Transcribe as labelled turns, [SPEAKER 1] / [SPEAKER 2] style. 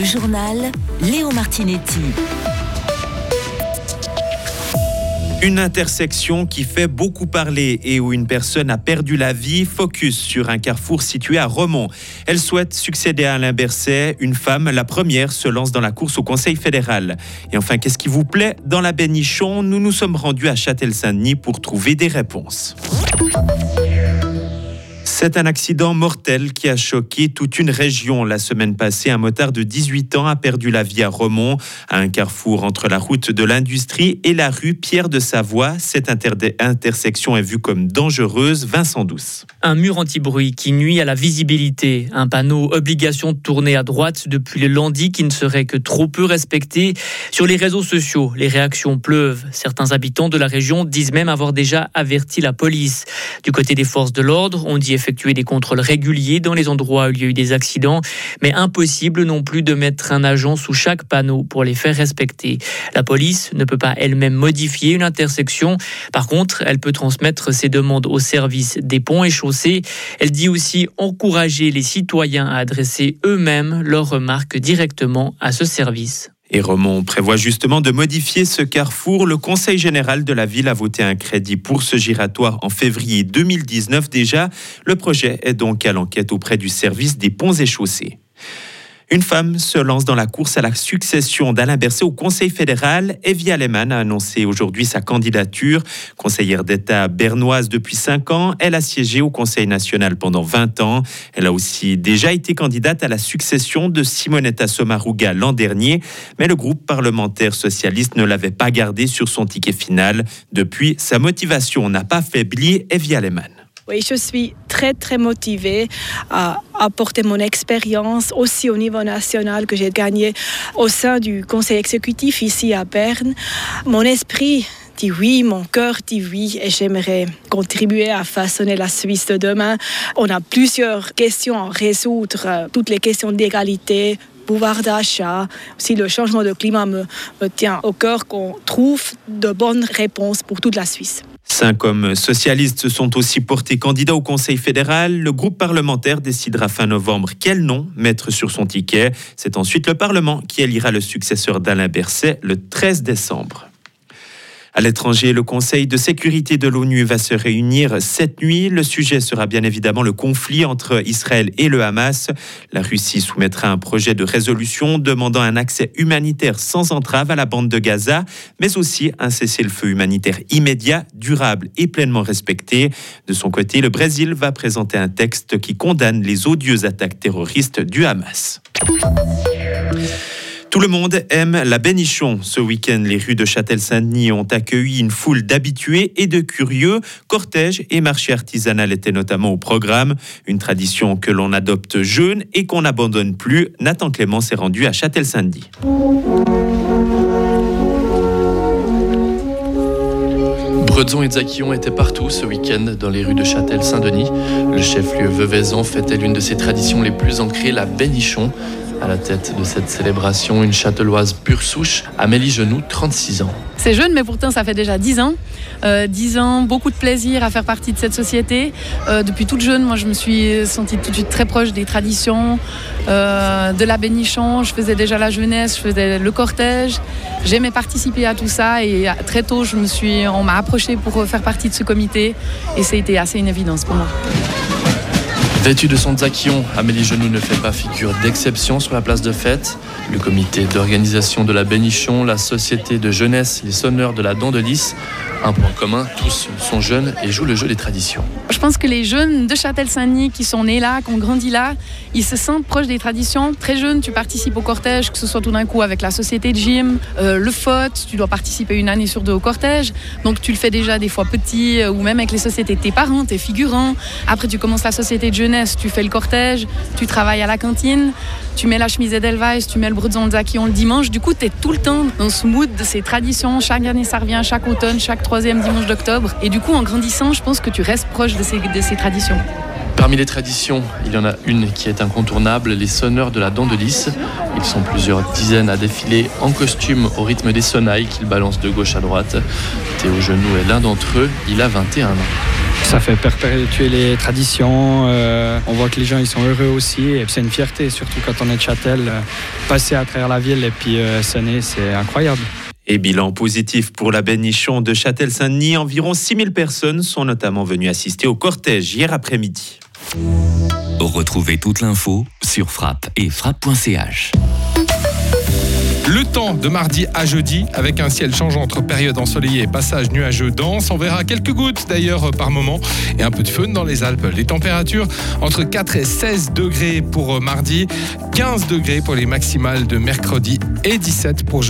[SPEAKER 1] Le journal Léo Martinetti.
[SPEAKER 2] Une intersection qui fait beaucoup parler et où une personne a perdu la vie, focus sur un carrefour situé à Romont. Elle souhaite succéder à Alain Berset. Une femme, la première, se lance dans la course au Conseil fédéral. Et enfin, qu'est-ce qui vous plaît dans la Bénichon Nous nous sommes rendus à Châtel-Saint-Denis pour trouver des réponses. C'est un accident mortel qui a choqué toute une région. La semaine passée, un motard de 18 ans a perdu la vie à Romont, à un carrefour entre la route de l'industrie et la rue Pierre de Savoie. Cette intersection est vue comme dangereuse. Vincent Douce.
[SPEAKER 3] Un mur anti-bruit qui nuit à la visibilité. Un panneau obligation de tourner à droite depuis le lundi qui ne serait que trop peu respecté. Sur les réseaux sociaux, les réactions pleuvent. Certains habitants de la région disent même avoir déjà averti la police. Du côté des forces de l'ordre, on dit effectivement effectuer des contrôles réguliers dans les endroits où il y a eu des accidents, mais impossible non plus de mettre un agent sous chaque panneau pour les faire respecter. La police ne peut pas elle-même modifier une intersection. Par contre, elle peut transmettre ses demandes au service des ponts et chaussées. Elle dit aussi encourager les citoyens à adresser eux-mêmes leurs remarques directement à ce service.
[SPEAKER 2] Et Romont prévoit justement de modifier ce carrefour. Le Conseil général de la ville a voté un crédit pour ce giratoire en février 2019 déjà. Le projet est donc à l'enquête auprès du service des ponts et chaussées. Une femme se lance dans la course à la succession d'Alain Berset au Conseil fédéral. Evie Aleman a annoncé aujourd'hui sa candidature. Conseillère d'État bernoise depuis 5 ans, elle a siégé au Conseil national pendant 20 ans. Elle a aussi déjà été candidate à la succession de Simonetta Sommaruga l'an dernier, mais le groupe parlementaire socialiste ne l'avait pas gardé sur son ticket final. Depuis, sa motivation n'a pas faibli. Evie Aleman.
[SPEAKER 4] Oui, je suis très très motivée à apporter mon expérience aussi au niveau national que j'ai gagné au sein du conseil exécutif ici à Berne. Mon esprit dit oui, mon cœur dit oui et j'aimerais contribuer à façonner la Suisse de demain. On a plusieurs questions à résoudre, toutes les questions d'égalité, pouvoir d'achat, aussi le changement de climat me tient au cœur qu'on trouve de bonnes réponses pour toute la Suisse.
[SPEAKER 2] Cinq hommes socialistes se sont aussi portés candidats au Conseil fédéral. Le groupe parlementaire décidera fin novembre quel nom mettre sur son ticket. C'est ensuite le Parlement qui élira le successeur d'Alain Berset le 13 décembre. À l'étranger, le Conseil de sécurité de l'ONU va se réunir cette nuit. Le sujet sera bien évidemment le conflit entre Israël et le Hamas. La Russie soumettra un projet de résolution demandant un accès humanitaire sans entrave à la bande de Gaza, mais aussi un cessez-le-feu humanitaire immédiat, durable et pleinement respecté. De son côté, le Brésil va présenter un texte qui condamne les odieuses attaques terroristes du Hamas. Tout le monde aime la Bénichon. Ce week-end, les rues de Châtel-Saint-Denis ont accueilli une foule d'habitués et de curieux. Cortège et marché artisanal étaient notamment au programme. Une tradition que l'on adopte jeune et qu'on n'abandonne plus. Nathan Clément s'est rendu à Châtel-Saint-Denis.
[SPEAKER 5] Bredzon et Zakillon étaient partout ce week-end dans les rues de Châtel-Saint-Denis. Le chef-lieu Veuvaison fêtait l'une de ses traditions les plus ancrées, la Bénichon. À la tête de cette célébration, une châteloise pure souche, Amélie Genoux, 36 ans.
[SPEAKER 6] C'est jeune, mais pourtant ça fait déjà 10 ans. Euh, 10 ans, beaucoup de plaisir à faire partie de cette société. Euh, depuis toute jeune, moi je me suis sentie tout de suite très proche des traditions, euh, de la bénichon. Je faisais déjà la jeunesse, je faisais le cortège. J'aimais participer à tout ça et très tôt, on m'a approché pour faire partie de ce comité et ça a assez une évidence pour moi.
[SPEAKER 5] Vêtue de son zakillon, Amélie Genoux ne fait pas figure d'exception sur la place de fête. Le comité d'organisation de la Bénichon, la société de jeunesse, les sonneurs de la Dent de Lys, un point commun, tous sont jeunes et jouent le jeu des traditions.
[SPEAKER 6] Je pense que les jeunes de Châtel-Saint-Denis qui sont nés là, qui ont grandi là, ils se sentent proches des traditions. Très jeunes, tu participes au cortège, que ce soit tout d'un coup avec la société de gym, euh, le FOT, tu dois participer une année sur deux au cortège. Donc tu le fais déjà des fois petit euh, ou même avec les sociétés de tes parents, tes figurants. Après tu commences la société de jeunesse, tu fais le cortège, tu travailles à la cantine, tu mets la chemise Edelweiss, tu mets le brouson de Zakillon le dimanche. Du coup, tu es tout le temps dans ce mood de ces traditions. Chaque année, ça revient, chaque automne, chaque troisième dimanche d'octobre. Et du coup, en grandissant, je pense que tu restes proche de ces, de ces traditions.
[SPEAKER 5] Parmi les traditions, il y en a une qui est incontournable, les sonneurs de la dent de lys. Ils sont plusieurs dizaines à défiler en costume au rythme des sonnailles qu'ils balancent de gauche à droite. Théo Genoux est l'un d'entre eux, il a 21 ans.
[SPEAKER 7] Ça fait perpétuer les traditions. euh, on voit que les gens ils sont heureux aussi. Et c'est une fierté, surtout quand on est de Châtel. euh, passer à travers la ville et puis euh, sonner, c'est incroyable.
[SPEAKER 2] Et bilan positif pour la bénichon de Châtel-Saint-Denis. Environ 6000 personnes sont notamment venues assister au cortège hier après-midi.
[SPEAKER 8] Retrouvez toute l'info sur frappe et frappe.ch.
[SPEAKER 9] Le temps de mardi à jeudi, avec un ciel changeant entre période ensoleillée et passage nuageux dense. On verra quelques gouttes d'ailleurs par moment et un peu de fun dans les Alpes. Les températures entre 4 et 16 degrés pour mardi, 15 degrés pour les maximales de mercredi et 17 pour jeudi.